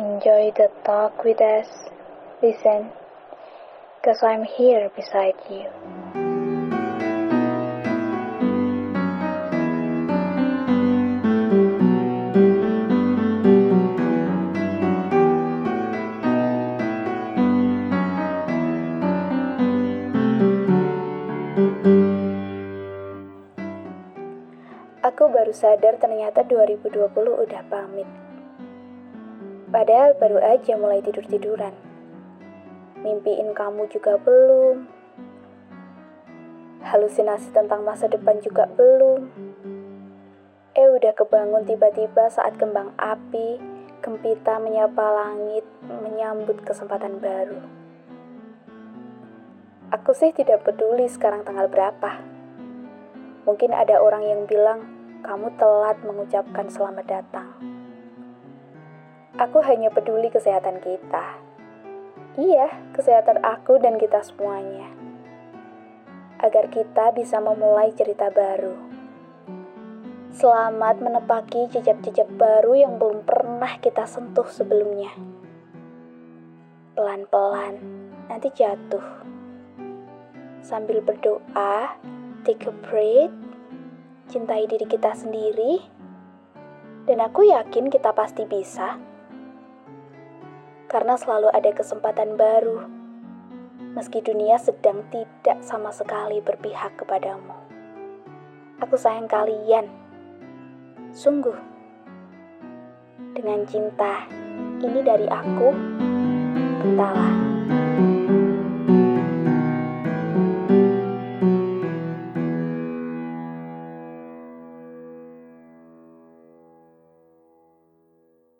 enjoy the talk with us. Listen, because I'm here beside you. Aku baru sadar ternyata 2020 udah pamit. Padahal baru aja mulai tidur-tiduran. Mimpiin kamu juga belum. Halusinasi tentang masa depan juga belum. Eh udah kebangun tiba-tiba saat kembang api, gempita menyapa langit, menyambut kesempatan baru. Aku sih tidak peduli sekarang tanggal berapa. Mungkin ada orang yang bilang, kamu telat mengucapkan selamat datang. Aku hanya peduli kesehatan kita. Iya, kesehatan aku dan kita semuanya. Agar kita bisa memulai cerita baru. Selamat menepaki jejak-jejak baru yang belum pernah kita sentuh sebelumnya. Pelan-pelan, nanti jatuh. Sambil berdoa, take a breath, cintai diri kita sendiri, dan aku yakin kita pasti bisa. Karena selalu ada kesempatan baru, meski dunia sedang tidak sama sekali berpihak kepadamu. Aku sayang kalian, sungguh. Dengan cinta, ini dari aku, Bentala.